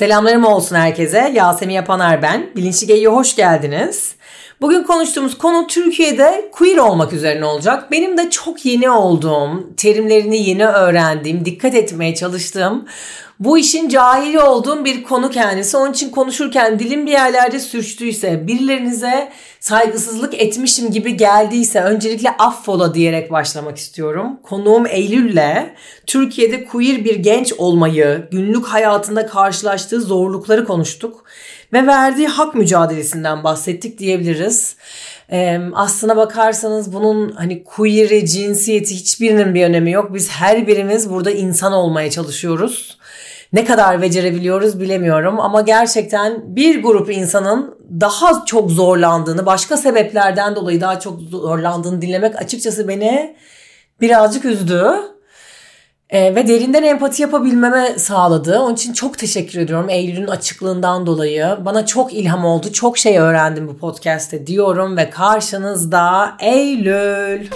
Selamlarım olsun herkese. Yasemin Yapaner ben. Bilinçli Gey'e hoş geldiniz. Bugün konuştuğumuz konu Türkiye'de queer olmak üzerine olacak. Benim de çok yeni olduğum, terimlerini yeni öğrendiğim, dikkat etmeye çalıştığım bu işin cahili olduğum bir konu kendisi. Onun için konuşurken dilim bir yerlerde sürçtüyse, birilerinize saygısızlık etmişim gibi geldiyse öncelikle affola diyerek başlamak istiyorum. Konuğum Eylül'le Türkiye'de queer bir genç olmayı, günlük hayatında karşılaştığı zorlukları konuştuk ve verdiği hak mücadelesinden bahsettik diyebiliriz. Ee, aslına bakarsanız bunun hani queer'i, cinsiyeti hiçbirinin bir önemi yok. Biz her birimiz burada insan olmaya çalışıyoruz. Ne kadar becerebiliyoruz bilemiyorum ama gerçekten bir grup insanın daha çok zorlandığını, başka sebeplerden dolayı daha çok zorlandığını dinlemek açıkçası beni birazcık üzdü. Ee, ve derinden empati yapabilmeme sağladı. Onun için çok teşekkür ediyorum Eylül'ün açıklığından dolayı. Bana çok ilham oldu. Çok şey öğrendim bu podcast'te diyorum ve karşınızda Eylül.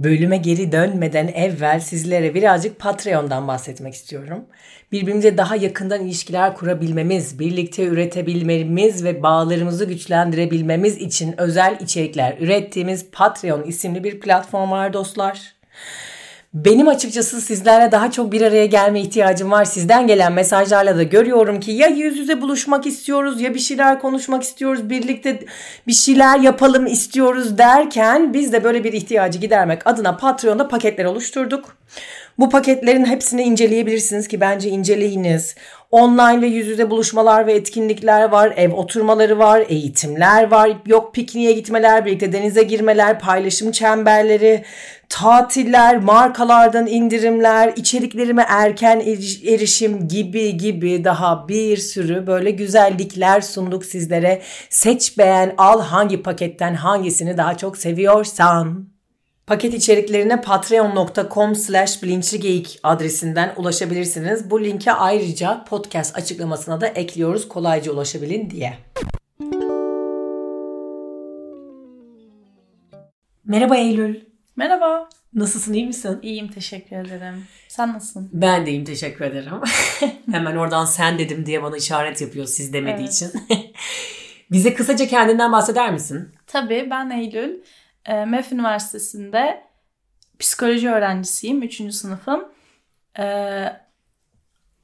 Bölüme geri dönmeden evvel sizlere birazcık Patreon'dan bahsetmek istiyorum. Birbirimize daha yakından ilişkiler kurabilmemiz, birlikte üretebilmemiz ve bağlarımızı güçlendirebilmemiz için özel içerikler ürettiğimiz Patreon isimli bir platform var dostlar. Benim açıkçası sizlerle daha çok bir araya gelme ihtiyacım var. Sizden gelen mesajlarla da görüyorum ki ya yüz yüze buluşmak istiyoruz ya bir şeyler konuşmak istiyoruz. Birlikte bir şeyler yapalım istiyoruz derken biz de böyle bir ihtiyacı gidermek adına Patreon'da paketler oluşturduk. Bu paketlerin hepsini inceleyebilirsiniz ki bence inceleyiniz. Online ve yüz yüze buluşmalar ve etkinlikler var, ev oturmaları var, eğitimler var, yok pikniğe gitmeler, birlikte denize girmeler, paylaşım çemberleri, tatiller, markalardan indirimler, içeriklerime erken erişim gibi gibi daha bir sürü böyle güzellikler sunduk sizlere. Seç beğen al hangi paketten hangisini daha çok seviyorsan. Paket içeriklerine patreon.com slash bilinçligeyik adresinden ulaşabilirsiniz. Bu linke ayrıca podcast açıklamasına da ekliyoruz kolayca ulaşabilin diye. Merhaba Eylül. Merhaba. Nasılsın iyi misin? İyiyim teşekkür ederim. Sen nasılsın? Ben de iyiyim teşekkür ederim. Hemen oradan sen dedim diye bana işaret yapıyor siz demediği evet. için. Bize kısaca kendinden bahseder misin? Tabii ben Eylül. E, MEF Üniversitesi'nde psikoloji öğrencisiyim. Üçüncü sınıfım. E,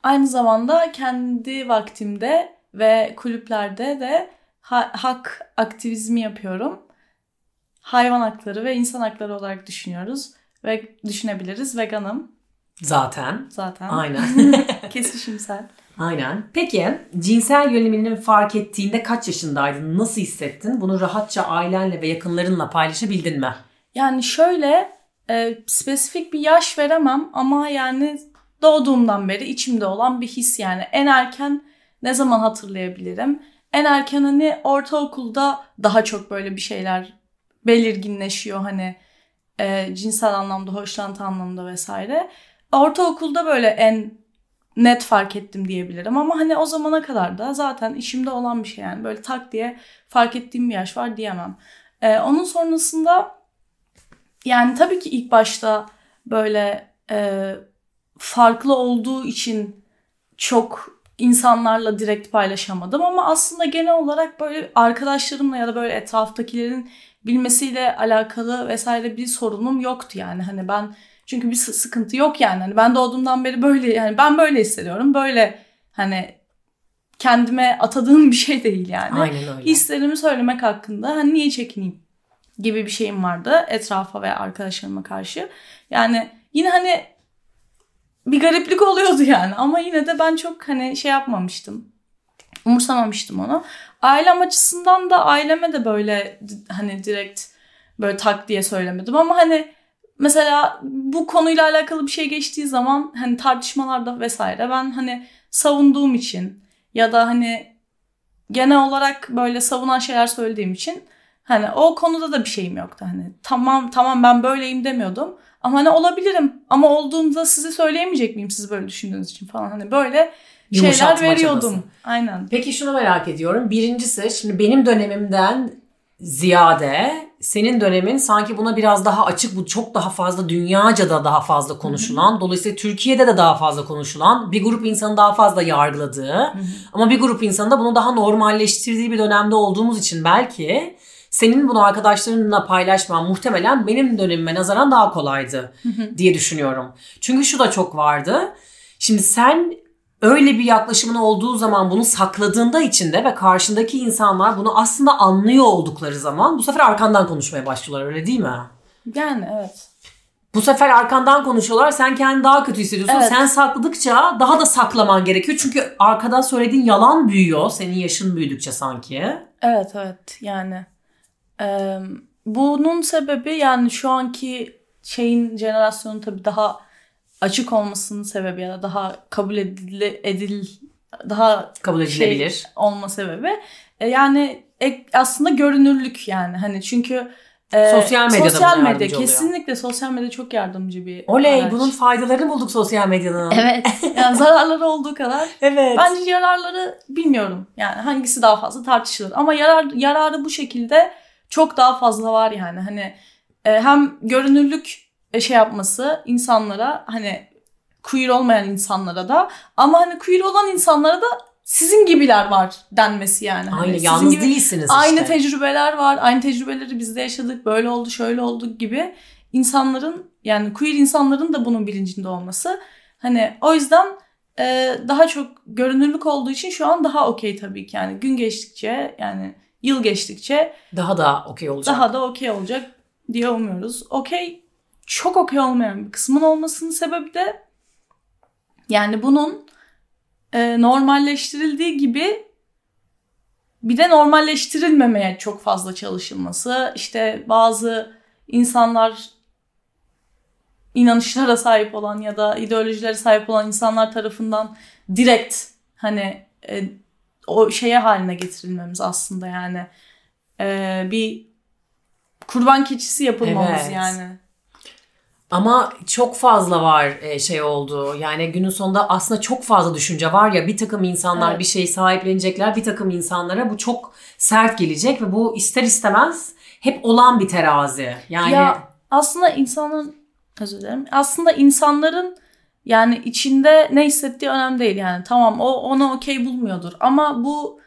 aynı zamanda kendi vaktimde ve kulüplerde de ha- hak aktivizmi yapıyorum. Hayvan hakları ve insan hakları olarak düşünüyoruz ve düşünebiliriz. Veganım. Zaten. Zaten. Aynen. Kesişimsel. Aynen. Peki cinsel yönelimini fark ettiğinde kaç yaşındaydın? Nasıl hissettin? Bunu rahatça ailenle ve yakınlarınla paylaşabildin mi? Yani şöyle e, spesifik bir yaş veremem ama yani doğduğumdan beri içimde olan bir his yani. En erken ne zaman hatırlayabilirim? En erken hani ortaokulda daha çok böyle bir şeyler belirginleşiyor hani e, cinsel anlamda, hoşlantı anlamda vesaire. Ortaokulda böyle en net fark ettim diyebilirim. Ama hani o zamana kadar da zaten işimde olan bir şey yani. Böyle tak diye fark ettiğim bir yaş var diyemem. Ee, onun sonrasında yani tabii ki ilk başta böyle e, farklı olduğu için çok insanlarla direkt paylaşamadım. Ama aslında genel olarak böyle arkadaşlarımla ya da böyle etraftakilerin bilmesiyle alakalı vesaire bir sorunum yoktu yani. Hani ben çünkü bir sıkıntı yok yani. Hani ben doğduğumdan beri böyle yani ben böyle hissediyorum. Böyle hani kendime atadığım bir şey değil yani. Aynen öyle. Hislerimi söylemek hakkında hani niye çekineyim gibi bir şeyim vardı etrafa ve arkadaşlarıma karşı. Yani yine hani bir gariplik oluyordu yani ama yine de ben çok hani şey yapmamıştım. Umursamamıştım onu. Ailem açısından da aileme de böyle hani direkt böyle tak diye söylemedim ama hani mesela bu konuyla alakalı bir şey geçtiği zaman hani tartışmalarda vesaire ben hani savunduğum için ya da hani genel olarak böyle savunan şeyler söylediğim için hani o konuda da bir şeyim yoktu. Hani tamam tamam ben böyleyim demiyordum. Ama hani olabilirim ama olduğumda size söyleyemeyecek miyim siz böyle düşündüğünüz için falan hani böyle şeyler veriyordum. Çabası. Aynen. Peki şunu merak ediyorum. Birincisi şimdi benim dönemimden ziyade senin dönemin sanki buna biraz daha açık bu çok daha fazla dünyaca da daha fazla konuşulan dolayısıyla Türkiye'de de daha fazla konuşulan bir grup insanı daha fazla yargıladığı ama bir grup insanı da bunu daha normalleştirdiği bir dönemde olduğumuz için belki senin bunu arkadaşlarınla paylaşman muhtemelen benim dönemime nazaran daha kolaydı diye düşünüyorum. Çünkü şu da çok vardı. Şimdi sen öyle bir yaklaşımın olduğu zaman bunu sakladığında içinde ve karşındaki insanlar bunu aslında anlıyor oldukları zaman bu sefer arkandan konuşmaya başlıyorlar öyle değil mi? Yani evet. Bu sefer arkandan konuşuyorlar. Sen kendini daha kötü hissediyorsun. Evet. Sen sakladıkça daha da saklaman gerekiyor. Çünkü arkadan söylediğin yalan büyüyor. Senin yaşın büyüdükçe sanki. Evet evet yani e, bunun sebebi yani şu anki şeyin jenerasyonun tabii daha açık olmasının sebebi ya da daha kabul edil, edil daha Kabul şey edilebilir. olma sebebi E, yani ek- aslında görünürlük yani hani çünkü e, Sosyal medyada sosyal medya oluyor. kesinlikle sosyal medya çok yardımcı bir Oley araç. bunun faydalarını bulduk sosyal medyanın. evet yani zararları olduğu kadar Evet. Bence yararları bilmiyorum. Yani hangisi daha fazla tartışılır. Ama yarar yararı bu şekilde çok daha fazla var yani. Hani e, hem görünürlük şey yapması insanlara hani queer olmayan insanlara da ama hani queer olan insanlara da sizin gibiler var denmesi yani. Hani Aynı sizin yalnız gibi- değilsiniz Aynı işte. tecrübeler var. Aynı tecrübeleri biz de yaşadık. Böyle oldu, şöyle oldu gibi insanların yani queer insanların da bunun bilincinde olması. Hani o yüzden e, daha çok görünürlük olduğu için şu an daha okey tabii ki. Yani gün geçtikçe yani yıl geçtikçe Daha da okey olacak. daha da okey olacak diye umuyoruz. Okey çok okey olmayan bir kısmın olmasının sebebi de yani bunun e, normalleştirildiği gibi bir de normalleştirilmemeye çok fazla çalışılması. İşte bazı insanlar inanışlara sahip olan ya da ideolojilere sahip olan insanlar tarafından direkt hani e, o şeye haline getirilmemiz aslında yani E, bir kurban keçisi yapılmamız Evet. yani. Ama çok fazla var e, şey oldu. Yani günün sonunda aslında çok fazla düşünce var ya bir takım insanlar Evet. bir şeyi sahiplenecekler. Bir takım insanlara bu çok sert gelecek ve bu ister istemez hep olan bir terazi. Yani Ya aslında insanın özür dilerim. Aslında insanların yani içinde ne hissettiği önemli değil yani. Tamam o onu okey bulmuyordur ama bu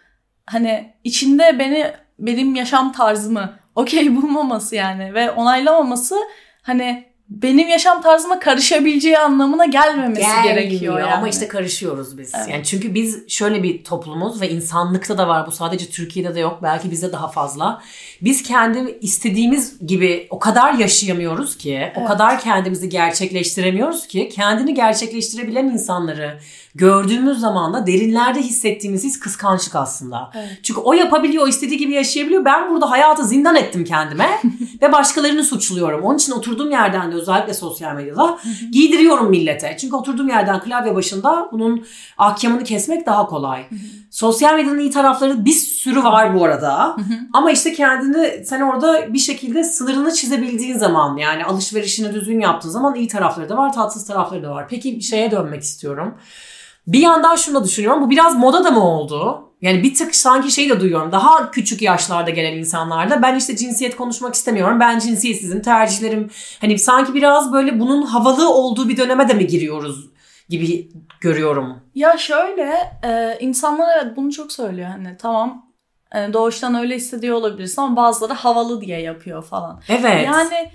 hani içinde beni benim yaşam tarzımı okey bulmaması yani ve onaylamaması hani benim yaşam tarzıma karışabileceği anlamına gelmemesi gerekiyor Gelmiyor yani. Ama işte karışıyoruz biz. Evet. Yani çünkü biz şöyle bir toplumuz ve insanlıkta da var bu sadece Türkiye'de de yok belki bizde daha fazla. Biz kendi istediğimiz gibi o kadar yaşayamıyoruz ki, o Evet. kadar kendimizi gerçekleştiremiyoruz ki kendini gerçekleştirebilen insanları gördüğümüz zaman da derinlerde hissettiğimiz his kıskançlık aslında. Evet. Çünkü o yapabiliyor, o istediği gibi yaşayabiliyor. Ben burada hayatı zindan ettim kendime ve başkalarını suçluyorum. Onun için oturduğum yerden de özellikle sosyal medyada giydiriyorum millete. Çünkü oturduğum yerden klavye başında bunun ahkamını kesmek daha kolay. Sosyal medyanın iyi tarafları bir sürü var bu arada. Ama işte kendini sen orada bir şekilde sınırını çizebildiğin zaman yani alışverişini düzgün yaptığın zaman iyi tarafları da var, tatsız tarafları da var. Peki şeye dönmek istiyorum. Bir yandan şunu da düşünüyorum. Bu biraz moda da mı oldu? Yani bir tık sanki şey de duyuyorum. Daha küçük yaşlarda gelen insanlarda ben işte cinsiyet konuşmak istemiyorum. Ben cinsiyetsizim. Tercihlerim hani sanki biraz böyle bunun havalı olduğu bir döneme de mi giriyoruz gibi görüyorum. Ya şöyle e, insanlar evet bunu çok söylüyor hani tamam e, doğuştan öyle hissediyor olabilirsin ama bazıları havalı diye yapıyor falan. Evet. Yani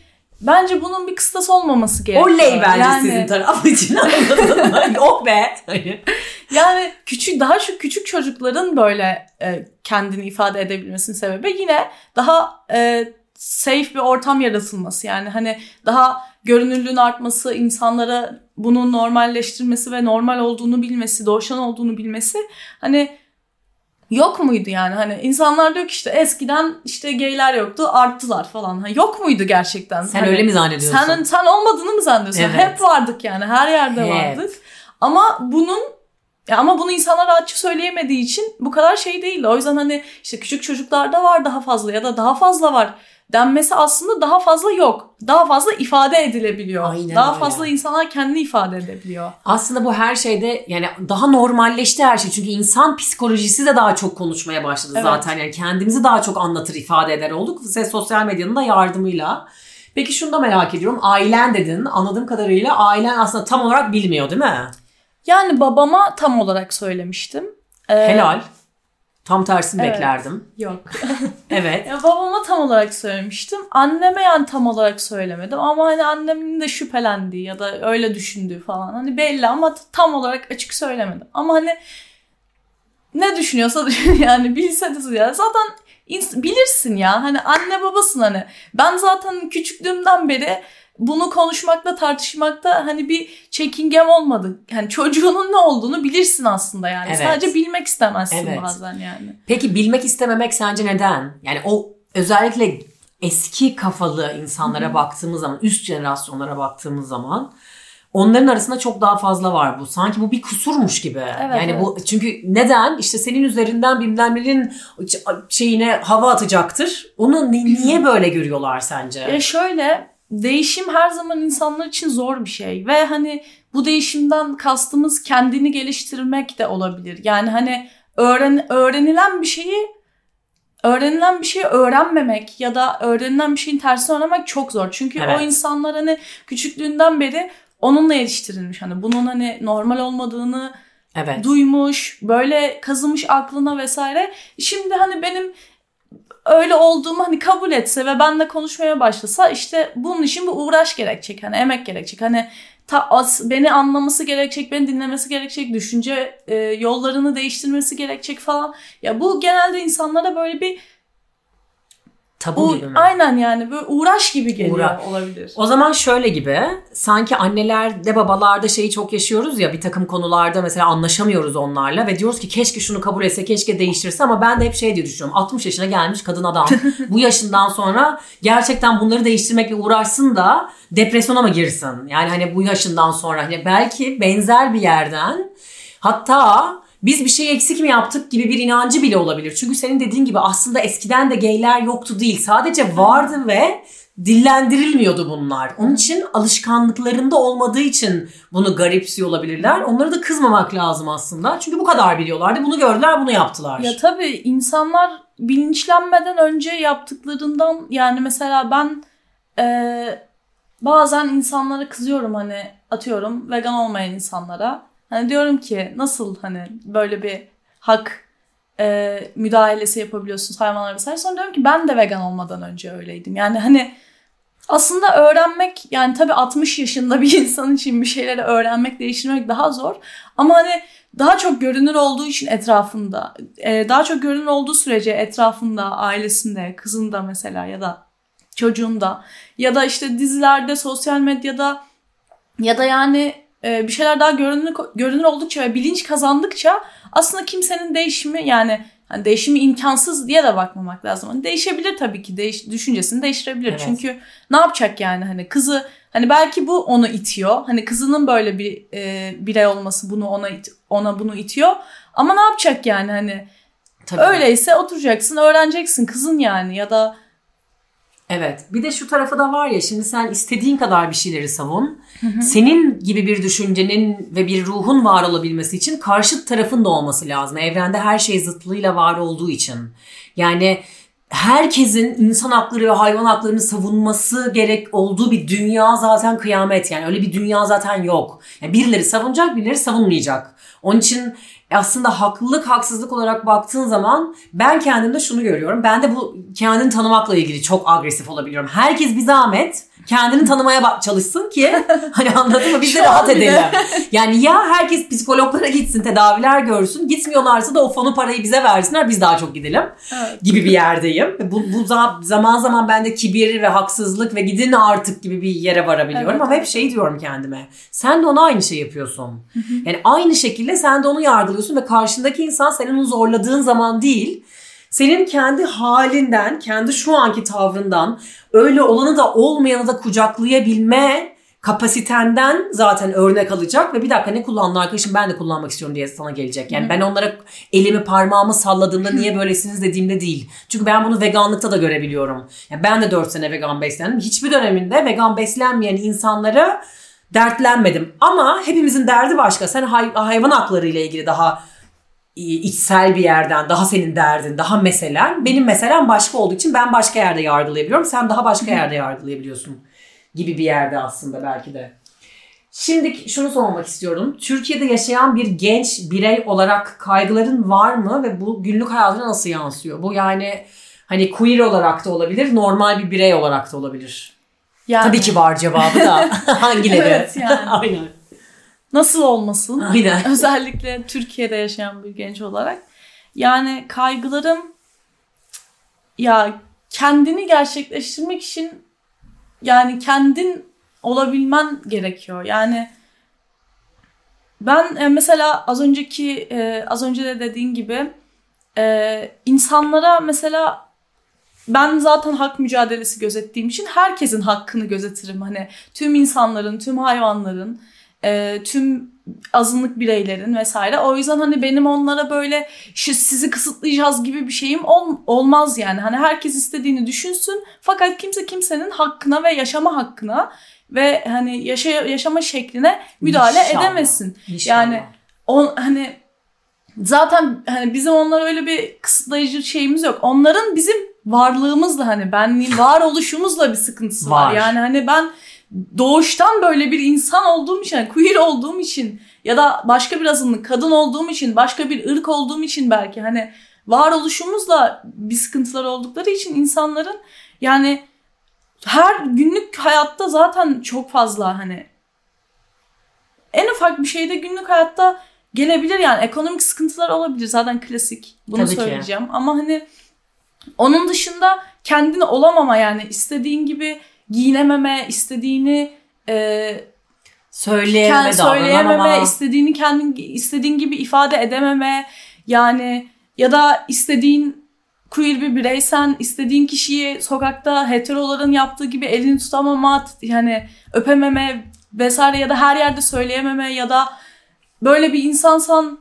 bence bunun bir kıstası olmaması gerekiyor. Oley bence yani, sizin taraf için anladın mı? Yok be. Yani küçük daha şu küçük çocukların böyle e, kendini ifade edebilmesinin sebebi yine daha e, safe bir ortam yaratılması. Yani hani daha görünürlüğün artması, insanlara bunu normalleştirmesi ve normal olduğunu bilmesi, doğuştan olduğunu bilmesi hani yok muydu yani? Hani insanlar diyor ki işte eskiden işte gayler yoktu, arttılar falan. Ha, yok muydu gerçekten? sen Hani- öyle mi zannediyorsun? sen, sen olmadığını mı zannediyorsun? Evet. Hep vardık yani her yerde Hep. vardık. Ama bunun ya ama bunu insanlar rahatça söyleyemediği için bu kadar şey değil. O yüzden hani işte küçük çocuklarda var daha fazla ya da daha fazla var denmesi aslında daha fazla yok. Daha fazla ifade edilebiliyor. Aynen daha öyle. fazla insanlar kendini ifade edebiliyor. Aslında bu her şeyde yani daha normalleşti her şey. Çünkü insan psikolojisi de daha çok konuşmaya başladı Evet. zaten. Yani kendimizi daha çok anlatır, ifade eder olduk. Ve sosyal medyanın da yardımıyla. Peki şunu da merak ediyorum. Ailen dedin. Anladığım kadarıyla ailen aslında tam olarak bilmiyor değil mi? Yani babama tam olarak söylemiştim. Ee, Helal. Tam tersini Evet. beklerdim. Yok. Evet. Ya babama tam olarak söylemiştim. Anneme yani tam olarak söylemedim. Ama hani annemin de şüphelendiği ya da öyle düşündüğü falan. Hani belli ama tam olarak açık söylemedim. Ama hani ne düşünüyorsa düşün yani bilse de ya. Zaten bilirsin ya. Hani anne babasın hani. Ben zaten küçüklüğümden beri bunu konuşmakta tartışmakta hani bir çekingem olmadı. Yani çocuğunun ne olduğunu bilirsin aslında yani. Evet. Sadece bilmek istemezsin Evet. bazen yani. Peki bilmek istememek sence neden? Yani o özellikle eski kafalı insanlara baktığımız zaman, üst jenerasyonlara baktığımız zaman onların arasında çok daha fazla var bu. Sanki bu bir kusurmuş gibi. Evet, yani evet. bu çünkü neden? İşte senin üzerinden bilmem nenin şeyine hava atacaktır. Onu ni- niye böyle görüyorlar sence? Ya şöyle değişim her zaman insanlar için zor bir şey ve hani bu değişimden kastımız kendini geliştirmek de olabilir. Yani hani öğren öğrenilen bir şeyi öğrenilen bir şeyi öğrenmemek ya da öğrenilen bir şeyin tersini öğrenmek çok zor. Çünkü Evet. o insanlar hani küçüklüğünden beri onunla yetiştirilmiş. Hani bunun hani normal olmadığını Evet. duymuş, böyle kazımış aklına vesaire. Şimdi hani benim öyle olduğumu hani kabul etse ve benle konuşmaya başlasa işte bunun için bir uğraş gerekecek. Hani emek gerekecek. Hani ta, as- beni anlaması gerekecek, beni dinlemesi gerekecek, düşünce e, yollarını değiştirmesi gerekecek falan. Ya bu genelde insanlara böyle bir Tabu u- gibi mi? aynen yani böyle uğraş gibi geliyor Uğra- olabilir. O zaman şöyle gibi sanki annelerde babalarda şeyi çok yaşıyoruz ya bir takım konularda mesela anlaşamıyoruz onlarla ve diyoruz ki keşke şunu kabul etse keşke değiştirse ama ben de hep şey diye düşünüyorum 60 yaşına gelmiş kadın adam bu yaşından sonra gerçekten bunları değiştirmekle uğraşsın da depresyona mı girsin? Yani hani bu yaşından sonra hani belki benzer bir yerden hatta biz bir şey eksik mi yaptık gibi bir inancı bile olabilir. Çünkü senin dediğin gibi aslında eskiden de gayler yoktu değil. Sadece vardı ve dillendirilmiyordu bunlar. Onun için alışkanlıklarında olmadığı için bunu garipsiyor olabilirler. Onlara da kızmamak lazım aslında. Çünkü bu kadar biliyorlardı. Bunu gördüler, bunu yaptılar. Ya tabii insanlar bilinçlenmeden önce yaptıklarından yani mesela ben e, bazen insanlara kızıyorum hani atıyorum vegan olmayan insanlara. Hani diyorum ki nasıl hani böyle bir hak e, müdahalesi yapabiliyorsunuz hayvanlara vesaire. Sonra diyorum ki ben de vegan olmadan önce öyleydim. Yani hani aslında öğrenmek yani tabii 60 yaşında bir insan için bir şeyleri öğrenmek, değiştirmek daha zor. Ama hani daha çok görünür olduğu için etrafında, e, daha çok görünür olduğu sürece etrafında, ailesinde, kızında mesela ya da çocuğunda ya da işte dizilerde, sosyal medyada ya da yani bir şeyler daha görünür görünür oldukça ve bilinç kazandıkça aslında kimsenin değişimi yani hani değişimi imkansız diye de bakmamak lazım. Hani değişebilir tabii ki. Değiş, düşüncesini değiştirebilir. Evet. Çünkü ne yapacak yani hani kızı hani belki bu onu itiyor. Hani kızının böyle bir e, birey olması bunu ona it- ona bunu itiyor. Ama ne yapacak yani hani Tabii. öyleyse oturacaksın, öğreneceksin kızın yani ya da Evet. Bir de şu tarafı da var ya şimdi sen istediğin kadar bir şeyleri savun. Senin gibi bir düşüncenin ve bir ruhun var olabilmesi için karşıt tarafın da olması lazım. Evrende her şey zıtlığıyla var olduğu için. Yani herkesin insan hakları ve hayvan haklarını savunması gerek olduğu bir dünya zaten kıyamet. Yani öyle bir dünya zaten yok. Yani birileri savunacak, birileri savunmayacak. Onun için aslında haklılık haksızlık olarak baktığın zaman ben kendimde şunu görüyorum. Ben de bu kendini tanımakla ilgili çok agresif olabiliyorum. Herkes bir zahmet kendini tanımaya çalışsın ki hani anladın mı biz de rahat edelim. Yani ya herkes psikologlara gitsin tedaviler görsün gitmiyorlarsa da o fonu parayı bize versinler biz daha çok gidelim evet. gibi bir yerdeyim. Bu, bu za- zaman zaman bende kibir ve haksızlık ve gidin artık gibi bir yere varabiliyorum Evet, ama hep şey diyorum kendime. Sen de ona aynı şey yapıyorsun. Yani aynı şekilde sen de onu yargılıyorsun ve karşındaki insan senin onu zorladığın zaman değil senin kendi halinden, kendi şu anki tavrından öyle olanı da olmayanı da kucaklayabilme kapasitenden zaten örnek alacak ve bir dakika ne kullandın arkadaşım ben de kullanmak istiyorum diye sana gelecek. Yani ben onlara elimi parmağımı salladığımda niye böylesiniz dediğimde değil. Çünkü ben bunu veganlıkta da görebiliyorum. Yani ben de 4 sene vegan beslendim. Hiçbir döneminde vegan beslenmeyen insanlara dertlenmedim. Ama hepimizin derdi başka. Sen hay- hayvan hakları ile ilgili daha içsel bir yerden daha senin derdin daha meselen benim meselem başka olduğu için ben başka yerde yargılayabiliyorum sen daha başka yerde yargılayabiliyorsun gibi bir yerde aslında belki de. Şimdi şunu sormak istiyorum. Türkiye'de yaşayan bir genç birey olarak kaygıların var mı ve bu günlük hayatına nasıl yansıyor? Bu yani hani queer olarak da olabilir, normal bir birey olarak da olabilir. Yani. Tabii ki var cevabı da. Hangileri? evet yani. Aynen. Nasıl olmasın? Aynen. Özellikle Türkiye'de yaşayan bir genç olarak. Yani kaygılarım ya kendini gerçekleştirmek için yani kendin olabilmen gerekiyor. Yani ben e, mesela az önceki e, az önce de dediğin gibi e, insanlara mesela ben zaten hak mücadelesi gözettiğim için herkesin hakkını gözetirim. Hani tüm insanların, tüm hayvanların, tüm azınlık bireylerin vesaire. O yüzden hani benim onlara böyle sizi kısıtlayacağız gibi bir şeyim ol, olmaz yani. Hani herkes istediğini düşünsün fakat kimse kimsenin hakkına ve yaşama hakkına ve hani yaşa, yaşama şekline müdahale İnşallah. edemesin. İnşallah. Yani on hani zaten hani bizim onlara öyle bir kısıtlayıcı şeyimiz yok. Onların bizim varlığımızla hani benliğin varoluşumuzla bir sıkıntısı var. var. Yani hani ben doğuştan böyle bir insan olduğum için, yani queer olduğum için ya da başka bir azınlık, kadın olduğum için, başka bir ırk olduğum için belki hani varoluşumuzla bir sıkıntılar oldukları için insanların yani her günlük hayatta zaten çok fazla hani en ufak bir şeyde günlük hayatta gelebilir yani ekonomik sıkıntılar olabilir zaten klasik bunu Tabii söyleyeceğim ki. ama hani onun dışında kendini olamama yani istediğin gibi giyinememe, istediğini e, söyleyememe, söyleyememe, istediğini kendin istediğin gibi ifade edememe yani ya da istediğin queer bir bireysen istediğin kişiyi sokakta heteroların yaptığı gibi elini tutamama, yani öpememe vesaire ya da her yerde söyleyememe ya da böyle bir insansan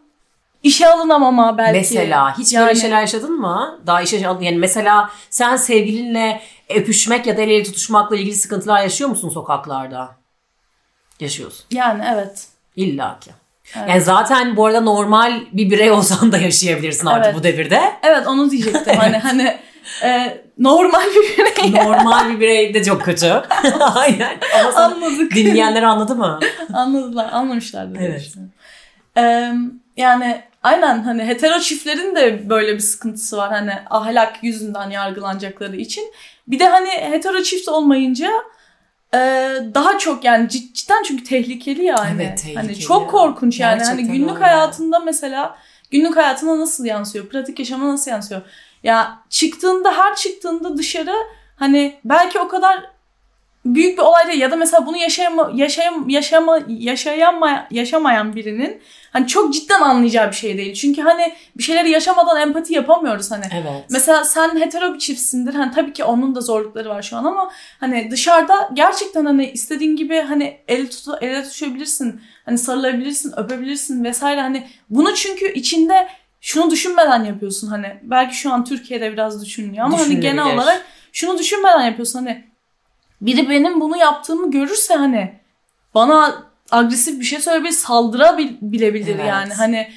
işe alınamama belki. Mesela hiç yani, böyle şeyler yaşadın mı? Daha işe yani mesela sen sevgilinle öpüşmek ya da el ele tutuşmakla ilgili sıkıntılar yaşıyor musun sokaklarda? Yaşıyorsun. Yani evet. İlla ki. Evet. Yani zaten bu arada normal bir birey olsan da yaşayabilirsin artık evet. bu devirde. Evet onu diyecektim. hani hani e, normal bir birey. normal bir birey de çok kötü. Aynen. Ama Anladık. Dinleyenler anladı mı? Anladılar. Anlamışlardı. Evet. Ee, yani aynen hani hetero çiftlerin de böyle bir sıkıntısı var. Hani ahlak yüzünden yargılanacakları için. Bir de hani hetero çift olmayınca e, daha çok yani cidden çünkü tehlikeli yani. Evet tehlikeli. Hani çok korkunç yani. Hani Gerçekten hani günlük öyle. hayatında mesela günlük hayatına nasıl yansıyor? Pratik yaşama nasıl yansıyor? Ya çıktığında her çıktığında dışarı hani belki o kadar büyük bir olay değil ya da mesela bunu yaşayama, yaşayam, yaşama, yaşayama, yaşamayan birinin hani çok cidden anlayacağı bir şey değil. Çünkü hani bir şeyleri yaşamadan empati yapamıyoruz hani. Evet. Mesela sen hetero bir çiftsindir. Hani tabii ki onun da zorlukları var şu an ama hani dışarıda gerçekten hani istediğin gibi hani el tut ele tutuşabilirsin. Hani sarılabilirsin, öpebilirsin vesaire. Hani bunu çünkü içinde şunu düşünmeden yapıyorsun hani. Belki şu an Türkiye'de biraz düşünülüyor ama hani genel olarak şunu düşünmeden yapıyorsun hani biri benim bunu yaptığımı görürse hani bana agresif bir şey söyleyebilir, saldırabilebilir evet. yani. Hani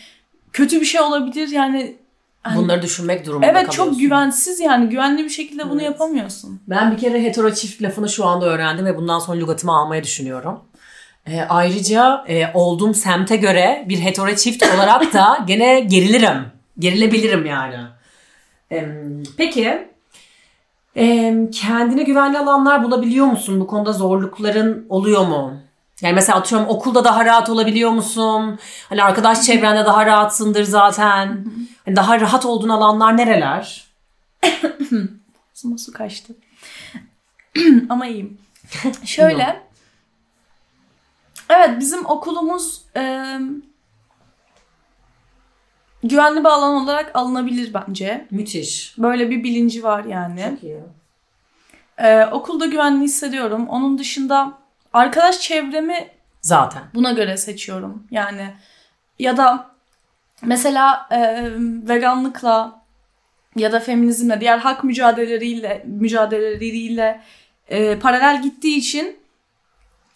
kötü bir şey olabilir yani. Hani, Bunları düşünmek durumunda Evet çok güvensiz yani. Güvenli bir şekilde evet. bunu yapamıyorsun. Ben bir kere hetero çift lafını şu anda öğrendim ve bundan sonra lügatımı almayı düşünüyorum. E, ayrıca e, olduğum semte göre bir hetero çift olarak da gene gerilirim. Gerilebilirim yani. E, peki e, kendine güvenli alanlar bulabiliyor musun? Bu konuda zorlukların oluyor mu? Yani mesela atıyorum okulda daha rahat olabiliyor musun? Hani arkadaş çevrende daha rahatsındır zaten. Hani daha rahat olduğun alanlar nereler? Su kaçtı. Ama iyiyim. Şöyle. evet bizim okulumuz e, güvenli bir alan olarak alınabilir bence. Müthiş. Böyle bir bilinci var yani. Çok iyi. E, okulda güvenli hissediyorum. Onun dışında arkadaş çevremi Zaten. buna göre seçiyorum. Yani ya da mesela e, veganlıkla ya da feminizmle diğer hak mücadeleleriyle mücadeleleriyle e, paralel gittiği için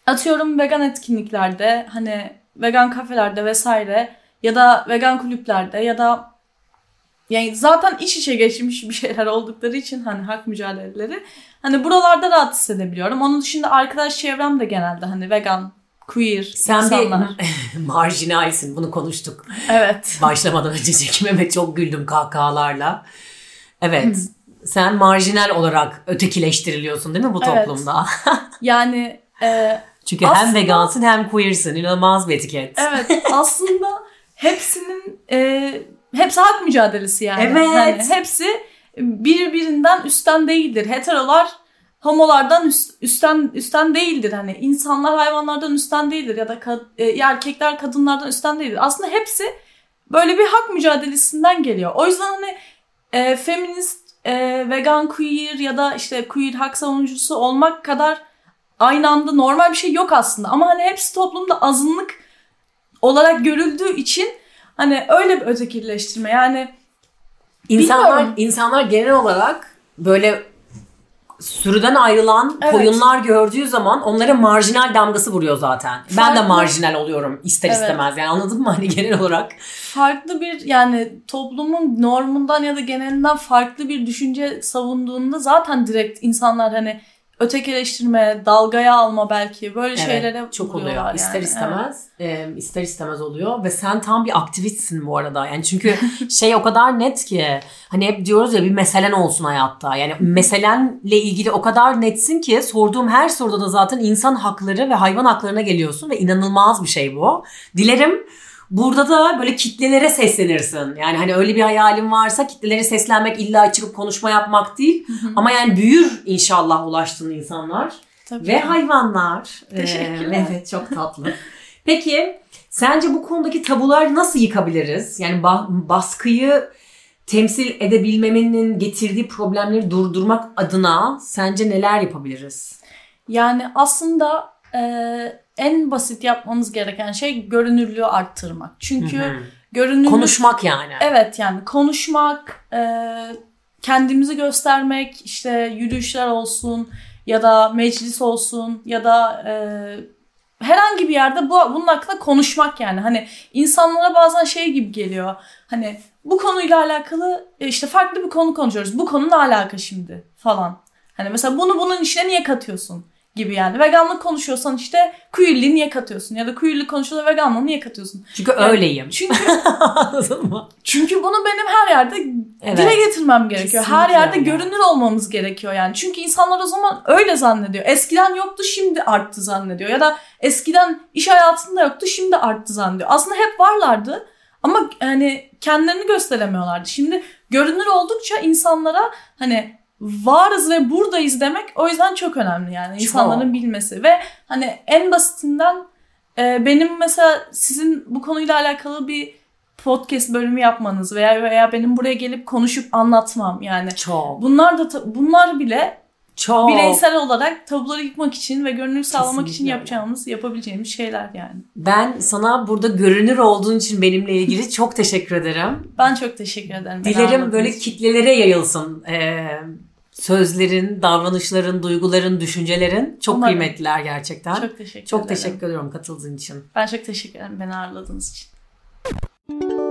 atıyorum vegan etkinliklerde hani vegan kafelerde vesaire ya da vegan kulüplerde ya da yani zaten iç içe geçmiş bir şeyler oldukları için hani hak mücadeleleri hani buralarda rahat hissedebiliyorum. Onun dışında arkadaş çevrem de genelde hani vegan, queer Sen insanlar. bir marjinalsin. Bunu konuştuk. Evet. Başlamadan önce çekime ve çok güldüm kahkahalarla. Evet. Sen marjinal olarak ötekileştiriliyorsun değil mi bu Evet. toplumda? Yani e, Çünkü hem Aslında- vegansın hem queersin. İnanılmaz bir etiket. evet aslında hepsinin e, hepsi hak mücadelesi yani. Evet. Hani hepsi birbirinden üstten değildir. Heterolar homolardan üst- üstten üstten değildir. Hani insanlar hayvanlardan üstten değildir ya da kad- e, erkekler kadınlardan üstten değildir. Aslında hepsi böyle bir hak mücadelesinden geliyor. O yüzden hani e, feminist, e, vegan, queer ya da işte queer hak savunucusu olmak kadar aynı anda normal bir şey yok aslında. Ama hani hepsi toplumda azınlık olarak görüldüğü için hani öyle bir ötekileştirme. Yani İnsanlar, Bilmiyorum. insanlar genel olarak böyle sürüden ayrılan Evet. koyunlar gördüğü zaman onlara marjinal damgası vuruyor zaten. Ben de Farklı- marjinal oluyorum ister Evet. istemez. Yani anladın mı hani genel olarak? farklı bir yani toplumun normundan ya da genelinden farklı bir düşünce savunduğunda zaten direkt insanlar hani ötekileştirme, dalgaya alma belki böyle şeylere çok oluyor. yani. İster istemez, e, ister istemez oluyor ve sen tam bir aktivistsin bu arada. Yani çünkü şey o kadar net ki hani hep diyoruz ya bir meselen olsun hayatta. Yani meselenle ilgili o kadar netsin ki sorduğum her soruda da zaten insan hakları ve hayvan haklarına geliyorsun ve inanılmaz bir şey bu. Dilerim Burada da böyle kitlelere seslenirsin. Yani hani öyle bir hayalin varsa kitlelere seslenmek illa çıkıp konuşma yapmak değil. Ama yani büyür inşallah ulaştığın insanlar. Tabii. Ve hayvanlar. Teşekkürler. Ee, evet çok tatlı. Peki sence bu konudaki tabular nasıl yıkabiliriz? Yani ba- baskıyı temsil edebilmemenin getirdiği problemleri durdurmak adına sence neler yapabiliriz? Yani aslında e, en basit yapmamız gereken şey görünürlüğü arttırmak. Çünkü Hı hı. görünürlük Konuşmak yani. Evet yani konuşmak, e, kendimizi göstermek, işte yürüyüşler olsun ya da meclis olsun ya da e, herhangi bir yerde bu bunun hakkında konuşmak yani. Hani insanlara bazen şey gibi geliyor. Hani bu konuyla alakalı e, işte farklı bir konu konuşuyoruz. Bu konu ne alaka şimdi falan. Hani mesela bunu bunun içine niye katıyorsun gibi yani. Veganlık konuşuyorsan işte queerliği niye katıyorsun? Ya da queerlik konuşuyorsa veganlığı niye katıyorsun? Çünkü öyleyim. Çünkü Anladın mı? çünkü bunu benim her yerde Evet. dile getirmem gerekiyor. Her Kesinlikle yerde öyle. görünür olmamız gerekiyor yani. Çünkü insanlar o zaman öyle zannediyor. Eskiden yoktu şimdi arttı zannediyor. Ya da eskiden iş hayatında yoktu şimdi arttı zannediyor. Aslında hep varlardı ama hani kendilerini gösteremiyorlardı. Şimdi görünür oldukça insanlara hani varız ve buradayız demek o yüzden çok önemli yani Çok. insanların bilmesi ve hani en basitinden e, benim mesela sizin bu konuyla alakalı bir podcast bölümü yapmanız veya veya benim buraya gelip konuşup anlatmam yani. Çok. Bunlar da bunlar bile Çok. bireysel olarak tabuları yıkmak için ve görünür sağlamak için Kesinlikle öyle. yapacağımız, yapabileceğimiz şeyler yani. Ben sana burada görünür olduğun için benimle ilgili çok teşekkür ederim. Ben çok teşekkür ederim. Dilerim böyle için. kitlelere yayılsın. Ee, sözlerin, davranışların, duyguların, düşüncelerin çok Umarım. kıymetliler gerçekten. Çok, Çok teşekkür ederim. teşekkür ediyorum katıldığın için. Ben çok teşekkür ederim beni ağırladığınız için.